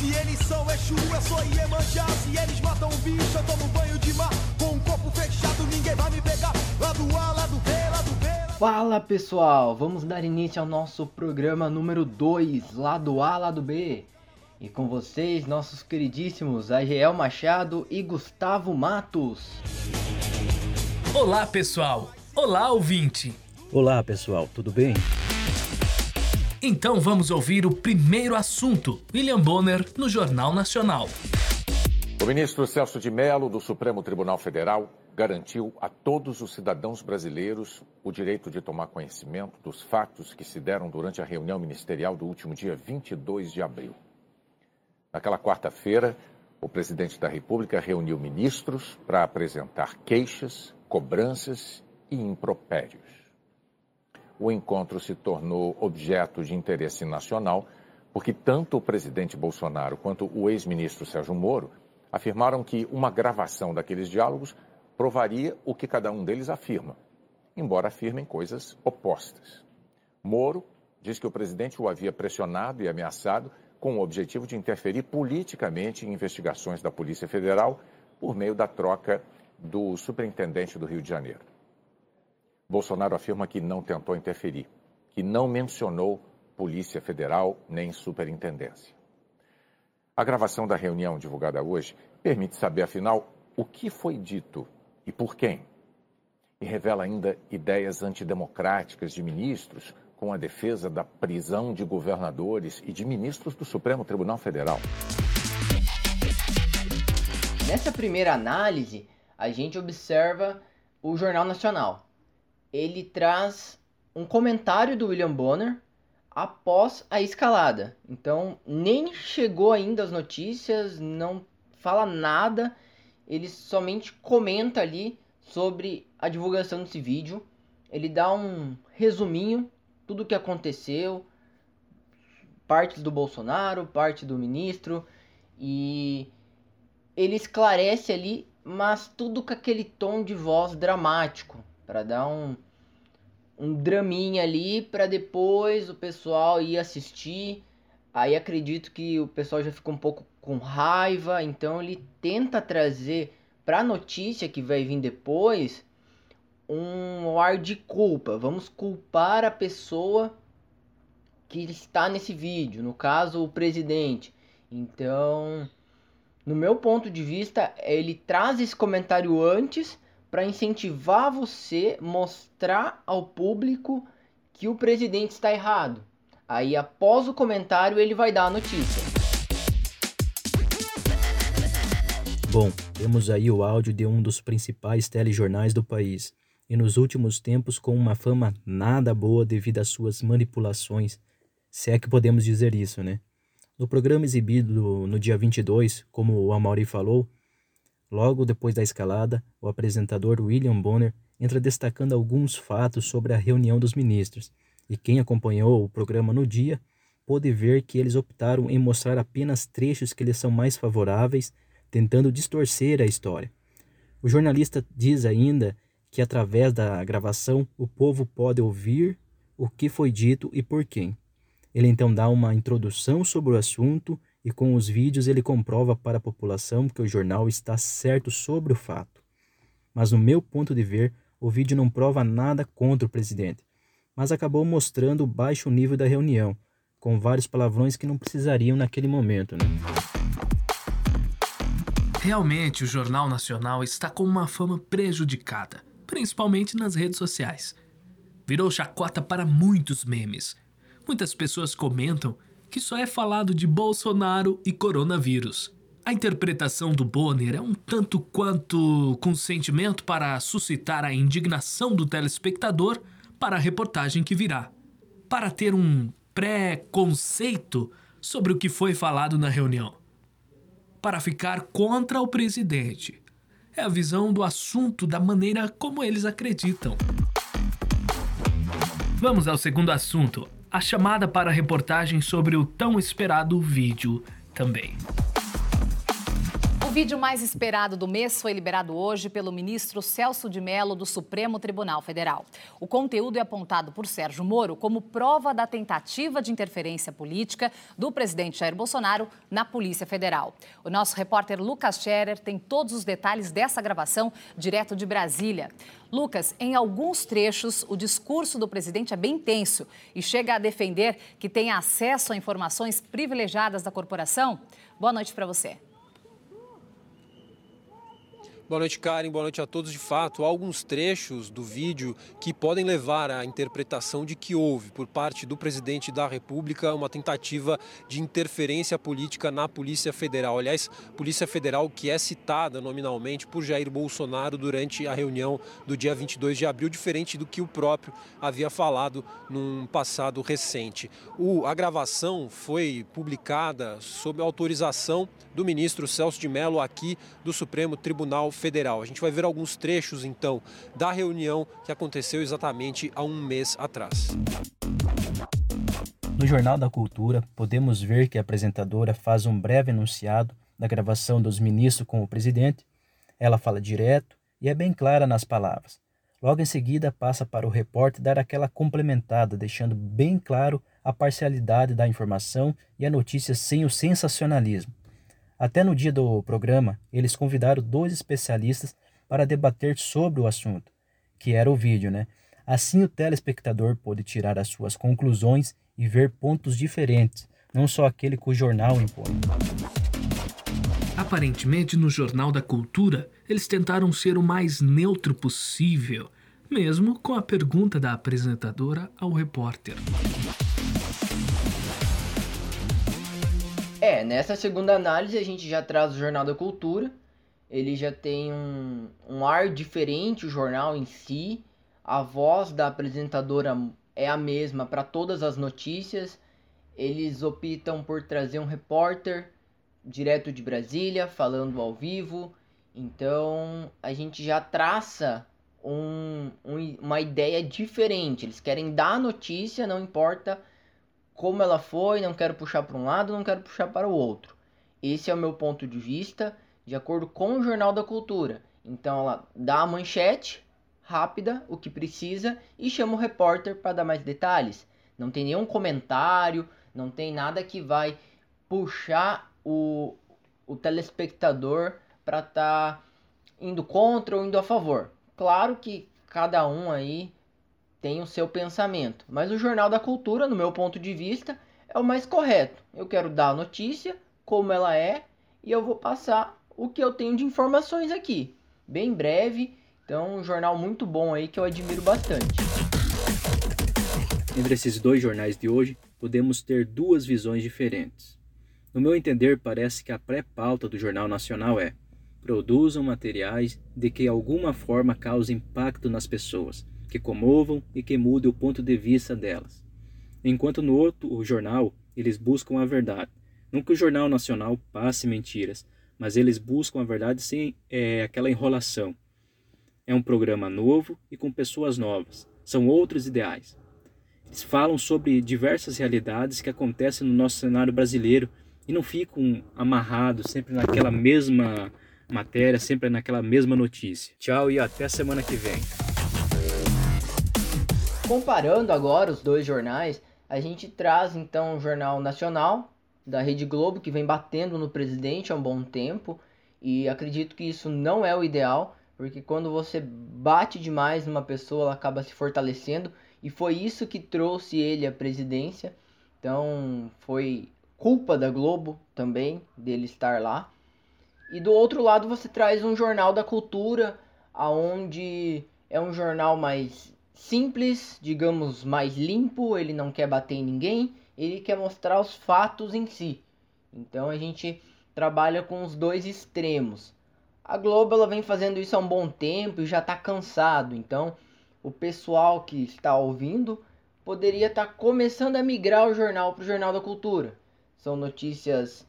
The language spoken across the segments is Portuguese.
Se eles são Exu, eu sou Iemanjá. Se eles matam um bicho, eu tomo banho de mar. Com o corpo fechado, ninguém vai me pegar. Lá do A, lá do B, lá do B. Fala pessoal, vamos dar início ao nosso programa número 2, lado A, lado B. E com vocês, nossos queridíssimos Agiel Machado e Gustavo Matos. Olá pessoal, olá ouvinte. Olá pessoal, tudo bem? Então vamos ouvir o primeiro assunto, William Bonner, no Jornal Nacional. O ministro Celso de Mello, do Supremo Tribunal Federal, garantiu a todos os cidadãos brasileiros o direito de tomar conhecimento dos fatos que se deram durante a reunião ministerial do último dia 22 de abril. Naquela quarta-feira, o presidente da República reuniu ministros para apresentar queixas, cobranças e impropérios. O encontro se tornou objeto de interesse nacional porque tanto o presidente Bolsonaro quanto o ex-ministro Sérgio Moro afirmaram que uma gravação daqueles diálogos provaria o que cada um deles afirma, embora afirmem coisas opostas. Moro diz que o presidente o havia pressionado e ameaçado com o objetivo de interferir politicamente em investigações da Polícia Federal por meio da troca do superintendente do Rio de Janeiro. Bolsonaro afirma que não tentou interferir, que não mencionou Polícia Federal nem superintendência. A gravação da reunião divulgada hoje permite saber, afinal, o que foi dito e por quem. E revela ainda ideias antidemocráticas de ministros com a defesa da prisão de governadores e de ministros do Supremo Tribunal Federal. Nessa primeira análise, a gente observa o Jornal Nacional. Ele traz um comentário do William Bonner após a escalada. Então, nem chegou ainda as notícias, não fala nada, ele somente comenta ali sobre a divulgação desse vídeo. Ele dá um resuminho tudo o que aconteceu, partes do Bolsonaro, parte do ministro e ele esclarece ali, mas tudo com aquele tom de voz dramático para dar um um draminha ali para depois o pessoal ir assistir. Aí acredito que o pessoal já ficou um pouco com raiva, então ele tenta trazer para a notícia que vai vir depois um ar de culpa. Vamos culpar a pessoa que está nesse vídeo, no caso o presidente. Então, no meu ponto de vista, ele traz esse comentário antes para incentivar você mostrar ao público que o presidente está errado. Aí após o comentário ele vai dar a notícia. Bom, temos aí o áudio de um dos principais telejornais do país e nos últimos tempos com uma fama nada boa devido às suas manipulações, se é que podemos dizer isso, né? No programa exibido no dia 22, como o Amaury falou, logo depois da escalada, o apresentador William Bonner entra destacando alguns fatos sobre a reunião dos ministros, e quem acompanhou o programa no dia pôde ver que eles optaram em mostrar apenas trechos que lhes são mais favoráveis, tentando distorcer a história. O jornalista diz ainda que através da gravação o povo pode ouvir o que foi dito e por quem. Ele então dá uma introdução sobre o assunto e com os vídeos ele comprova para a população que o jornal está certo sobre o fato. Mas no meu ponto de ver, o vídeo não prova nada contra o presidente, mas acabou mostrando o baixo nível da reunião, com vários palavrões que não precisariam naquele momento. Né? Realmente o Jornal Nacional está com uma fama prejudicada principalmente nas redes sociais. Virou chacota para muitos memes. Muitas pessoas comentam que só é falado de Bolsonaro e coronavírus. A interpretação do Bonner é um tanto quanto com sentimento para suscitar a indignação do telespectador para a reportagem que virá, para ter um pré-conceito sobre o que foi falado na reunião, para ficar contra o presidente, é a visão do assunto da maneira como eles acreditam. Vamos ao segundo assunto, a chamada para a reportagem sobre o tão esperado vídeo também. O vídeo mais esperado do mês foi liberado hoje pelo ministro Celso de Mello do Supremo Tribunal Federal. O conteúdo é apontado por Sérgio Moro como prova da tentativa de interferência política do presidente Jair Bolsonaro na Polícia Federal. O nosso repórter Lucas Scherer tem todos os detalhes dessa gravação direto de Brasília. Lucas, em alguns trechos, o discurso do presidente é bem tenso e chega a defender que tem acesso a informações privilegiadas da corporação. Boa noite para você. Boa noite, Karen. Boa noite a todos. De fato, há alguns trechos do vídeo que podem levar à interpretação de que houve, por parte do presidente da República, uma tentativa de interferência política na Polícia Federal. Aliás, Polícia Federal que é citada nominalmente por Jair Bolsonaro durante a reunião do dia 22 de abril, diferente do que o próprio havia falado num passado recente. O, a gravação foi publicada sob autorização do ministro Celso de Mello aqui do Supremo Tribunal Federal. A gente vai ver alguns trechos, então, da reunião que aconteceu exatamente há um mês atrás. No Jornal da Cultura, podemos ver que a apresentadora faz um breve enunciado da gravação dos ministros com o presidente. Ela fala direto e é bem clara nas palavras. Logo em seguida, passa para o repórter dar aquela complementada, deixando bem claro a parcialidade da informação e a notícia sem o sensacionalismo. Até no dia do programa, eles convidaram dois especialistas para debater sobre o assunto, que era o vídeo, né? Assim o telespectador pôde tirar as suas conclusões e ver pontos diferentes, não só aquele que o jornal impõe. Aparentemente, no Jornal da Cultura, eles tentaram ser o mais neutro possível, mesmo com a pergunta da apresentadora ao repórter. É, nessa segunda análise a gente já traz o Jornal da Cultura. Ele já tem um, um ar diferente, o jornal em si. A voz da apresentadora é a mesma para todas as notícias. Eles optam por trazer um repórter direto de Brasília, falando ao vivo. Então a gente já traça um, um, uma ideia diferente. Eles querem dar a notícia, não importa como ela foi, não quero puxar para um lado, não quero puxar para o outro. Esse é o meu ponto de vista, de acordo com o Jornal da Cultura. Então ela dá a manchete rápida, o que precisa, e chama o repórter para dar mais detalhes. Não tem nenhum comentário, não tem nada que vai puxar o, o telespectador para estar tá indo contra ou indo a favor. Claro que cada um aí tem o seu pensamento. Mas o Jornal da Cultura, no meu ponto de vista, é o mais correto. Eu quero dar a notícia, como ela é, e eu vou passar o que eu tenho de informações aqui. Bem breve, então um jornal muito bom aí que eu admiro bastante. Entre esses dois jornais de hoje, podemos ter duas visões diferentes. No meu entender, parece que a pré-pauta do Jornal Nacional é: produzam materiais de que alguma forma causem impacto nas pessoas, que comovam e que mudem o ponto de vista delas. Enquanto no outro jornal eles buscam a verdade. Não que o Jornal Nacional passe mentiras, mas eles buscam a verdade sem é, aquela enrolação. É um programa novo e com pessoas novas. São outros ideais. Eles falam sobre diversas realidades que acontecem no nosso cenário brasileiro e não ficam amarrados sempre naquela mesma matéria, sempre naquela mesma notícia. Tchau e até semana que vem. Comparando agora os dois jornais, a gente traz então o Jornal Nacional da Rede Globo, que vem batendo no presidente há um bom tempo, e acredito que isso não é o ideal, porque quando você bate demais numa pessoa, ela acaba se fortalecendo, e foi isso que trouxe ele à presidência. Então, foi culpa da Globo também dele estar lá. E do outro lado você traz um jornal da cultura, aonde é um jornal mais simples, digamos, mais limpo, ele não quer bater em ninguém, ele quer mostrar os fatos em si. Então a gente trabalha com os dois extremos. A Globo ela vem fazendo isso há um bom tempo e já está cansado. Então o pessoal que está ouvindo poderia estar tá começando a migrar o jornal para o Jornal da Cultura. São notícias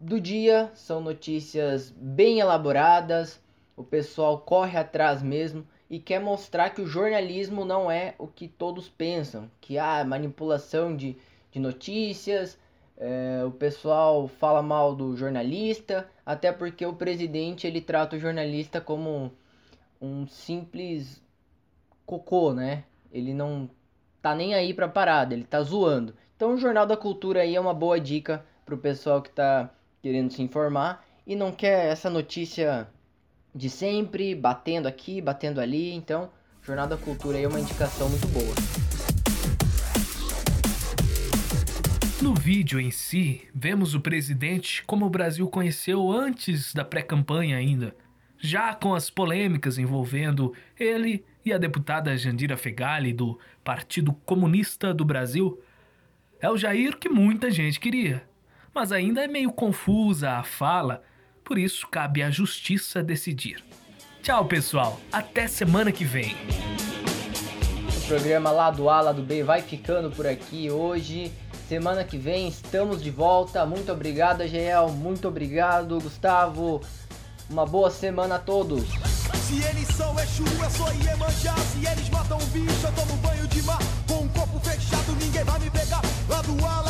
do dia, são notícias bem elaboradas, o pessoal corre atrás mesmo e quer mostrar que o jornalismo não é o que todos pensam, que há ah, manipulação de, de notícias, É, o pessoal fala mal do jornalista, até porque o presidente ele trata o jornalista como um simples cocô, né? Ele não tá nem aí pra parada, ele tá zoando. Então o Jornal da Cultura aí é uma boa dica pro pessoal que tá querendo se informar e não quer essa notícia de sempre, batendo aqui, batendo ali. Então, Jornal da Cultura é uma indicação muito boa. No vídeo em si, vemos o presidente como o Brasil conheceu antes da pré-campanha ainda, já com as polêmicas envolvendo ele e a deputada Jandira Fegali do Partido Comunista do Brasil. É o Jair que muita gente queria, mas ainda é meio confusa a fala, por isso cabe à justiça decidir. Tchau, pessoal, até semana que vem. O programa Lado A, Lado B vai ficando por aqui hoje. Semana que vem estamos de volta. Muito obrigado, Agel. Muito obrigado, Gustavo. Uma boa semana a todos. Se eles são Exu, eu sou Iemanjá Se eles matam um bicho, eu tomo banho de mar Com um corpo fechado, ninguém vai me pegar Lado A,